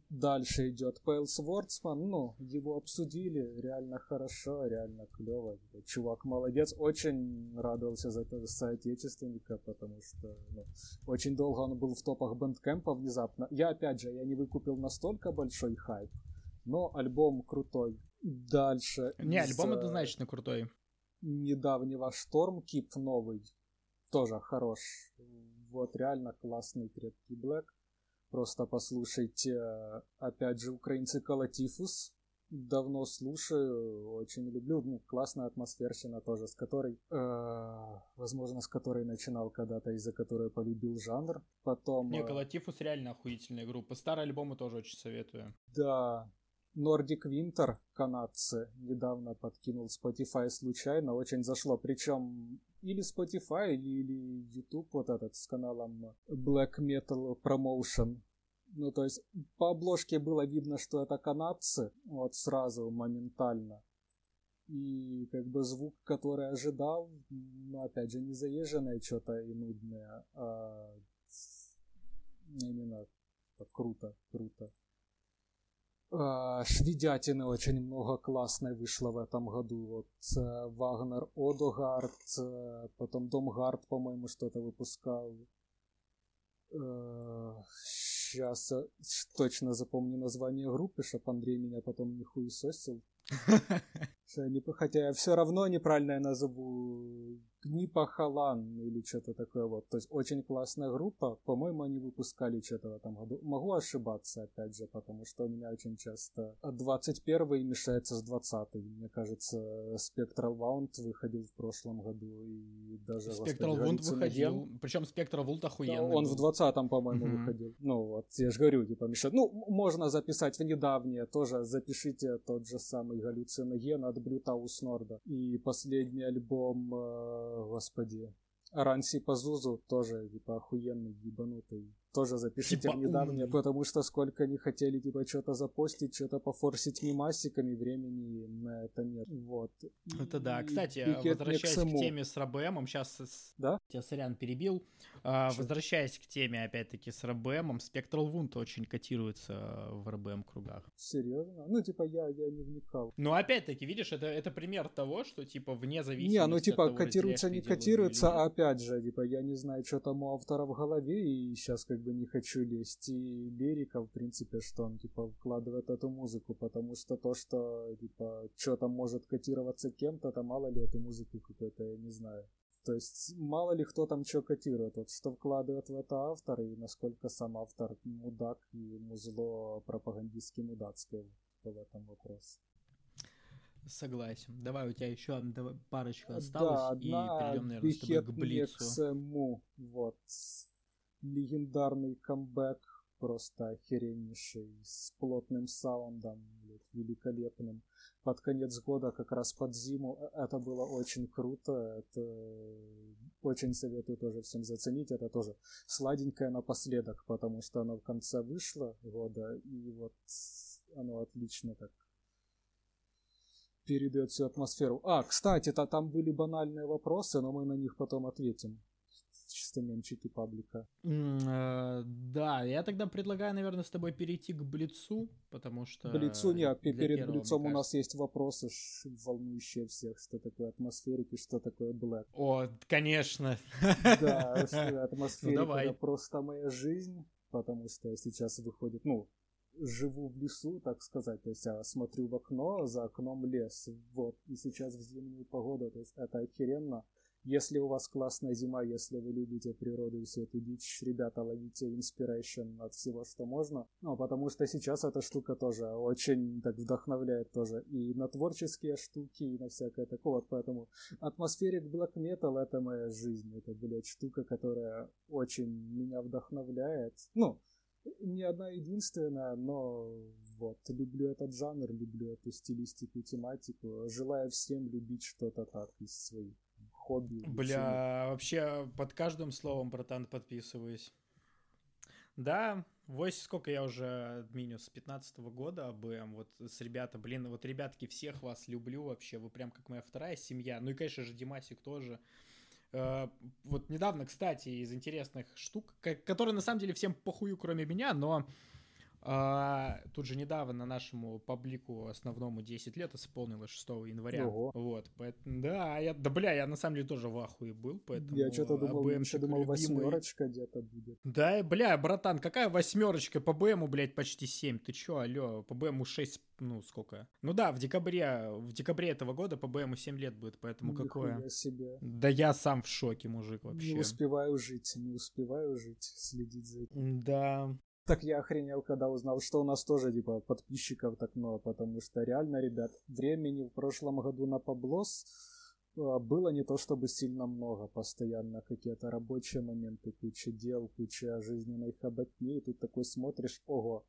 Дальше идет Pale Swordsman, ну, его обсудили, реально хорошо, реально клево. Чувак молодец, очень радовался за это соотечественника, потому что ну, очень долго он был в топах Bandcamp а внезапно. Я, опять же, я не выкупил настолько большой хайп, но альбом крутой. Дальше. Не, из, альбом однозначно крутой. Недавнего Шторм Кип новый, тоже хорош. Вот реально классный крепкий Блэк. Просто послушайте, опять же, украинцы Калатифус. Давно слушаю, очень люблю. Ну, классная атмосферщина тоже, с которой, э, возможно, с которой начинал когда-то, из-за которой полюбил жанр. Потом... Не, Калатифус реально охуительная группа. Старые альбомы тоже очень советую. Да, Nordic Winter, канадцы, недавно подкинул Spotify случайно, очень зашло. Причем или Spotify, или YouTube вот этот с каналом Black Metal Promotion. Ну, то есть по обложке было видно, что это канадцы, вот сразу, моментально. И как бы звук, который ожидал, ну, опять же, не заезженное что-то и нудное, а именно круто, круто. А, шведятины очень много классной вышло в этом году. Вот э, Вагнер Одогард, э, потом Домгард, по-моему, что-то выпускал. Сейчас э, точно запомню название группы, чтобы Андрей меня потом не хуесосил. Хотя я все равно неправильно назову Гнипа Халан или что-то такое вот. То есть очень классная группа. По-моему, они выпускали что-то в этом году. Могу ошибаться, опять же, потому что у меня очень часто 21 мешается с 20 Мне кажется, Spectral Wound выходил в прошлом году и даже Spectral Wound выходил. Причем Spectral Wound охуенный. Да, он был. в 20 по-моему, mm-hmm. выходил. Ну вот, я же говорю, типа, мешает. Ну, можно записать в недавнее тоже. Запишите тот же самый галлюциноген от Блютаус Норда. И последний альбом э, господи, Ранси Пазузу тоже, типа, охуенный, ебанутый тоже запишите типа недавнее, потому что сколько не хотели, типа, что-то запостить, что-то пофорсить мимасиками, времени на это нет. Вот. Это да. Кстати, возвращаясь к, к теме с РБМом, сейчас... Да? Я сорян перебил. А, возвращаясь к теме, опять-таки, с РБМом, Spectral Wound очень котируется в РБМ кругах. Серьезно? Ну, типа, я, я не вникал. Ну, опять-таки, видишь, это, это пример того, что, типа, вне зависимости Не, ну, типа, того, котируется, не котируется, а опять же, типа, я не знаю, что там у автора в голове, и сейчас как бы не хочу лезть и лирика, в принципе, что он, типа, вкладывает эту музыку, потому что то, что, типа, что там может котироваться кем-то, то мало ли эту музыку какой-то, я не знаю. То есть мало ли кто там что котирует, вот что вкладывает в это автор и насколько сам автор мудак и музло пропагандистски мудацкое в этом вопросе. Согласен. Давай, у тебя еще парочка осталось, да, и перейдем, наверное, с тобой к Блицу. Вот легендарный камбэк просто охереннейший, с плотным саундом, великолепным. Под конец года, как раз под зиму, э, это было очень круто, это очень советую тоже всем заценить, это тоже сладенькое напоследок, потому что оно в конце вышло года, и вот оно отлично так передает всю атмосферу. А, кстати, то там были банальные вопросы, но мы на них потом ответим чисто мемчики паблика. Mm, да, я тогда предлагаю, наверное, с тобой перейти к Блицу, потому что... Блицу нет, перед первого, Блицом у нас есть вопросы, волнующие всех, что такое атмосферики, что такое Блэк. О, конечно. Да, атмосферика ну, это просто моя жизнь, потому что я сейчас выходит, ну, живу в лесу, так сказать, то есть я смотрю в окно, за окном лес, вот, и сейчас в зимнюю погоду, то есть это охеренно, если у вас классная зима, если вы любите природу и всю эту дичь, ребята, ловите inspiration от всего, что можно. Ну, потому что сейчас эта штука тоже очень так вдохновляет тоже и на творческие штуки, и на всякое такое. Вот поэтому атмосферик Black Metal — это моя жизнь. Это, блядь, штука, которая очень меня вдохновляет. Ну, не одна единственная, но вот, люблю этот жанр, люблю эту стилистику, тематику. Желаю всем любить что-то так из своих хобби. Бля, вообще под каждым словом, братан, подписываюсь. Да, вось сколько я уже админю с 15 -го года АБМ, вот с ребята, блин, вот ребятки, всех вас люблю вообще, вы прям как моя вторая семья, ну и, конечно же, Димасик тоже. Uh, вот недавно, кстати, из интересных штук, которые на самом деле всем похую, кроме меня, но а, тут же недавно нашему паблику основному 10 лет исполнилось 6 января. Ого. Вот, поэтому, да, я, да, бля, я на самом деле тоже в ахуе был, поэтому... Я что-то думал, еще думал, восьмерочка где-то будет. Да, бля, братан, какая восьмерочка? По БМу, блядь, почти 7. Ты чё, алё, по БМу 6, ну, сколько? Ну да, в декабре, в декабре этого года по БМу 7 лет будет, поэтому Нихуя какое? себе. Да я сам в шоке, мужик, вообще. Не успеваю жить, не успеваю жить, следить за этим. Да, так я охренел, когда узнал, что у нас тоже, типа, подписчиков так много, потому что реально, ребят, времени в прошлом году на Паблос а, было не то чтобы сильно много, постоянно какие-то рабочие моменты, куча дел, куча жизненной хоботни, и тут такой смотришь, ого,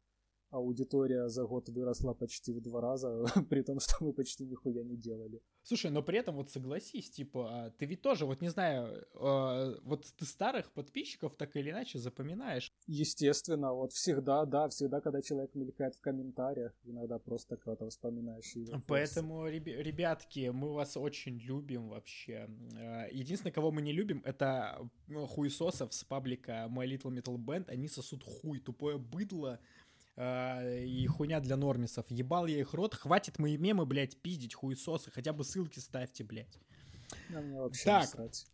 аудитория за год выросла почти в два раза, при том, что мы почти нихуя не делали. Слушай, но при этом вот согласись, типа, а, ты ведь тоже, вот не знаю, а, вот ты старых подписчиков так или иначе запоминаешь. Естественно, вот всегда, да, всегда, когда человек мелькает в комментариях, иногда просто кого-то вспоминаешь. Его Поэтому, ребятки, мы вас очень любим вообще. А, единственное, кого мы не любим, это хуесосов с паблика My Little Metal Band. Они сосут хуй, тупое быдло, э, и хуйня для нормисов. Ебал я их рот, хватит мои мемы, блядь, пиздить хуесосы, хотя бы ссылки ставьте, блядь. Да, мне вообще так. Насрать.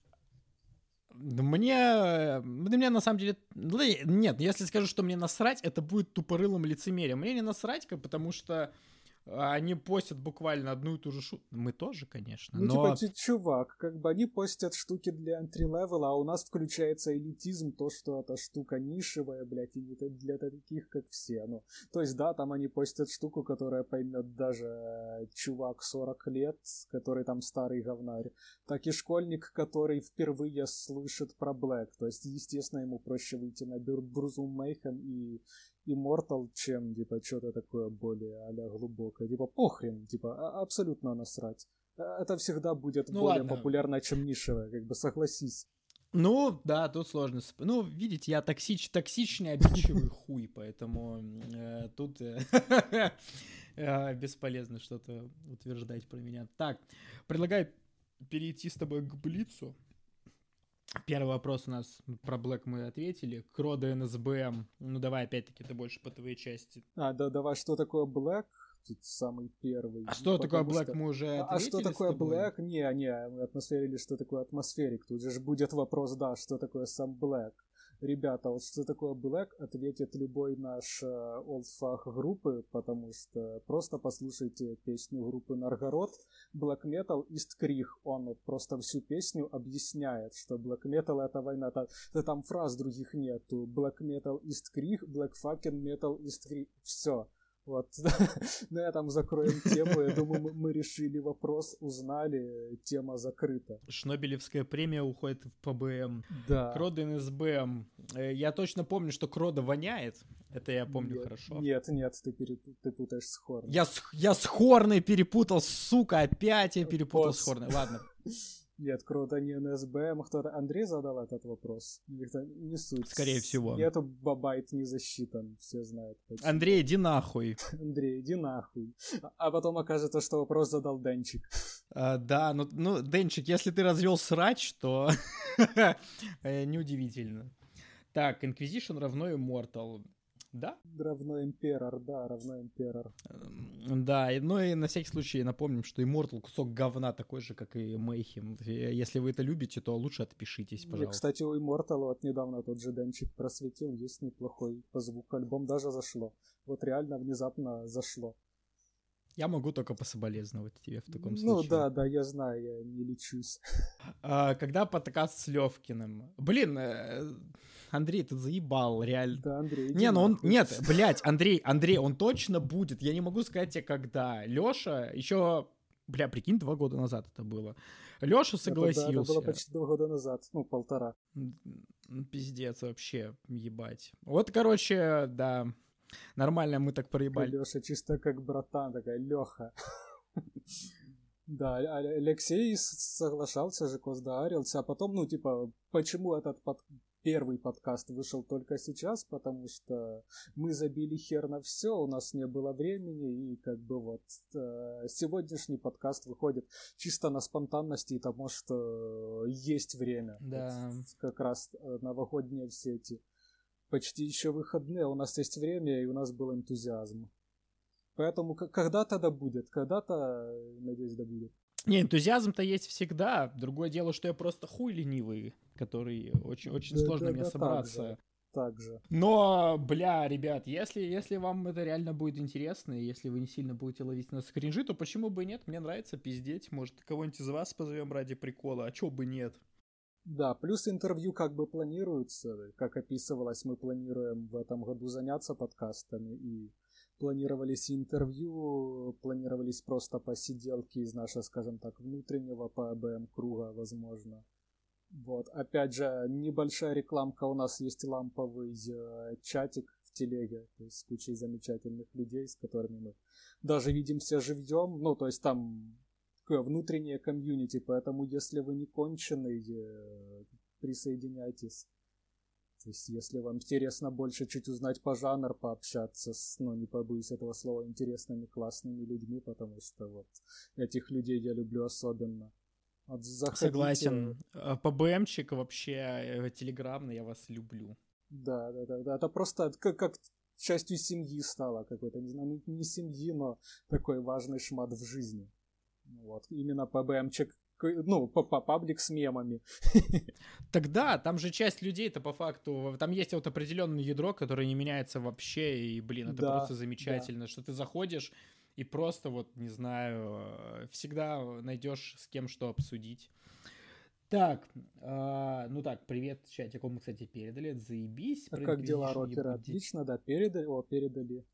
Мне, мне на самом деле, нет, если скажу, что мне насрать, это будет тупорылым лицемерием. Мне не насрать, потому что они постят буквально одну и ту же шутку. Мы тоже, конечно. Ну, но... типа, чувак, как бы они постят штуки для entry level, а у нас включается элитизм, то, что эта штука нишевая, блядь, и не для таких, как все. Ну, то есть, да, там они постят штуку, которая поймет даже чувак 40 лет, который там старый говнарь, так и школьник, который впервые слышит про Black. То есть, естественно, ему проще выйти на Брузум Мейхем и Immortal, чем, типа, что-то такое более а глубокое. Типа, похрен, типа, а, абсолютно насрать. А, это всегда будет ну, более ладно. популярно, чем нишевое, как бы, согласись. Ну, да, тут сложно. Ну, видите, я токсич, токсичный, обидчивый хуй, поэтому э, тут э, э, бесполезно что-то утверждать про меня. Так, предлагаю перейти с тобой к Блицу. Первый вопрос у нас про Black мы ответили. Крода НСБМ. Ну давай опять-таки это больше по твоей части. А, да, давай, что такое Black? Тут самый первый. А что такое Black что... мы уже ответили А что такое Black? Не, не, мы атмосферили, что такое атмосферик. Тут же будет вопрос, да, что такое сам Black. Ребята, вот что такое Black, ответит любой наш олдфах э, группы, потому что просто послушайте песню группы Наргород Black Metal East Крих. Он вот просто всю песню объясняет, что Black Metal это война. Да, там фраз других нету. Black Metal East Крих, Black fucking Metal East Крих. Все Вот, на этом закроем тему. Я думаю, мы решили вопрос, узнали, тема закрыта. Шнобелевская премия уходит в ПБМ. Да. Крода НСБМ. Э, я точно помню, что Крода воняет. Это я помню нет, хорошо. Нет, нет, ты, перепу- ты путаешь с Хорной. Я с, я с Хорной перепутал, сука, опять я перепутал Пос. с Хорной. Ладно. Нет, круто, не НСБМ. Кто-то Андрей задал этот вопрос? Или кто- Не суть. Скорее всего. Нету бабайт не засчитан, все знают. почему. Андрей, иди нахуй. Андрей, иди нахуй. А- А потом окажется, что вопрос задал Денчик. А, да, ну, ну, Денчик, если ты развел срач, то э, неудивительно. Так, Inquisition равно Immortal. Да? Равно Имперор, да, равно Имперор. Эм, Да, и- ну и на всякий случай напомним, что Immortal кусок говна такой же, как и Mayhem. Э, Если вы это любите, то лучше отпишитесь, И, пожалуйста. кстати, у Immortal вот недавно тот же Денчик просветил, есть неплохой по звуку альбом, даже зашло. Вот реально внезапно зашло. Я могу только пособолезновать тебе в таком ну случае. да, да, я знаю, я не лечусь. А, когда подкаст с Левкиным? Блин, э, Андрей, ты заебал, реально. Да, Андрей, Не, ну он... нахуй. Нет, блядь, Андрей, Андрей, он точно будет. Я не могу сказать тебе, когда. Лёша еще... Бля, прикинь, два года назад это было. Лёша Это да, согласился. Это было почти два года назад, ну, полтора. Пиздец вообще, ебать. Вот, короче, да, нормально мы так проебали. Леша чисто как братан, такая Леха. Да, А- Алексей с- соглашался же, договорился, а потом, ну, типа, почему этот под- первый подкаст вышел только сейчас, потому что мы забили хер на все, у нас не было времени, и как бы вот э, сегодняшний подкаст выходит чисто на спонтанности, и потому что есть время. Да. Вот как раз э, новогодние все эти почти еще выходные, у нас есть время, и у нас был энтузиазм. Поэтому к- когда-то да будет, когда-то, э, надеюсь, да будет. Не, энтузиазм-то есть всегда. Другое дело, что я просто хуй ленивый, который очень, очень Да, сложно да, мне да, так собраться. же. Также. Но, бля, ребят, если, если вам это реально будет интересно, и если вы не сильно будете ловить на скринжи, то почему бы и нет? Мне нравится пиздеть. Может, кого-нибудь из вас позовем ради прикола, а чё бы нет? Да, плюс интервью как бы планируется, как описывалось, мы планируем в этом году заняться подкастами, и планировались интервью, планировались просто посиделки из нашего, скажем так, внутреннего по круга, возможно. Вот, опять же, небольшая рекламка, у нас есть ламповый э, чатик в телеге, то есть с кучей замечательных людей, с которыми мы даже видимся живьем, ну, то есть там внутреннее комьюнити, поэтому если вы не конченый, э, присоединяйтесь. То есть, если вам интересно больше чуть узнать по жанр, пообщаться с, ну, не побоюсь этого слова, интересными, классными людьми, потому что вот этих людей я люблю особенно. Вот заходите- Согласен. А, ПБМчик вообще э, телеграммный, я вас люблю. Да, да, да, да. Это просто как, как частью семьи стало какой-то, не знаю, ну, не семьи, но такой важный шмат в жизни. Вот, именно ПБМчик, к- ну, по- по- паблик с мемами. Тогда там же часть людей-то по факту, там есть вот определенное ядро, которое не меняется вообще, и, блин, это Да, просто замечательно, что ты заходишь и просто вот, не знаю, э, всегда найдешь с кем что обсудить. Так, а, ну так, привет, чатик, мы, кстати, передали, заебись. А как дела, рокеры? Отлично, да, передали, о, передали.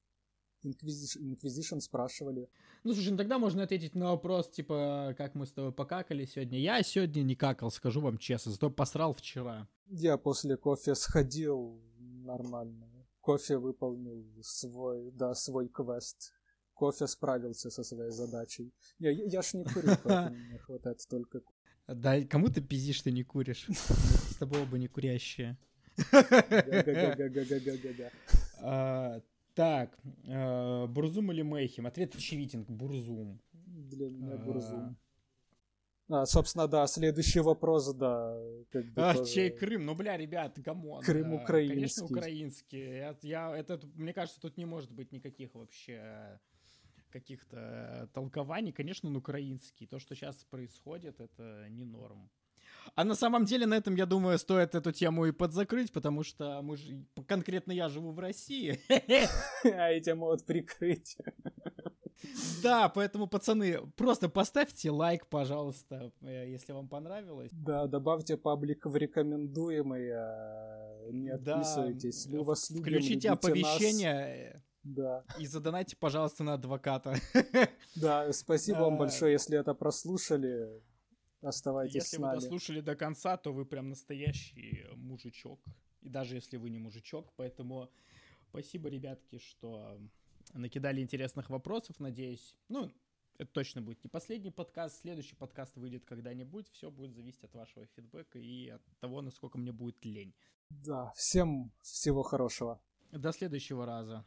Inquisition, Inquisition спрашивали. Ну, слушай, ну тогда можно ответить на вопрос, типа, как мы с тобой покакали сегодня. Я сегодня не какал, скажу вам честно, зато посрал вчера. Я после кофе сходил нормально. Кофе выполнил свой, да, свой квест. Кофе справился со своей задачей. Я, я, я ж не курю, поэтому мне хватает только Да, кому ты пиздишь, что не куришь? С тобой оба не курящие. Так, а, Бурзум или Мейхем? Ответ очевиден, Бурзум. Для меня А. Бурзум. А, собственно, да, следующий вопрос, да, как бы А, тоже- чей Крым? Ну, бля, ребят, come on. Крым а, украинский. Конечно, украинский. Я, я- это, мне кажется, тут не может быть никаких вообще каких-то э, толкований. Конечно, он украинский. То, что сейчас происходит, это не норм. А на самом деле, на этом, я думаю, стоит эту тему и подзакрыть, потому что мы же, конкретно я живу в России. А эти могут прикрыть. Да, поэтому, пацаны, просто поставьте лайк, пожалуйста, э, если вам понравилось. Да, добавьте паблик в рекомендуемые, а, не Да, отписывайтесь. Мы вас любим, Включите нас. оповещения. Да. И задонайте, пожалуйста, на адвоката. Да, спасибо вам большое, если это прослушали. Оставайтесь если с нами. Вы дослушали до конца, то вы прям настоящий мужичок. И даже если вы не мужичок, поэтому спасибо, ребятки, что накидали интересных вопросов, надеюсь. Ну, это точно будет не последний подкаст. Следующий подкаст выйдет когда-нибудь. Все будет зависеть от вашего фидбэка и от того, насколько мне будет лень. Да, всем всего хорошего. До следующего раза.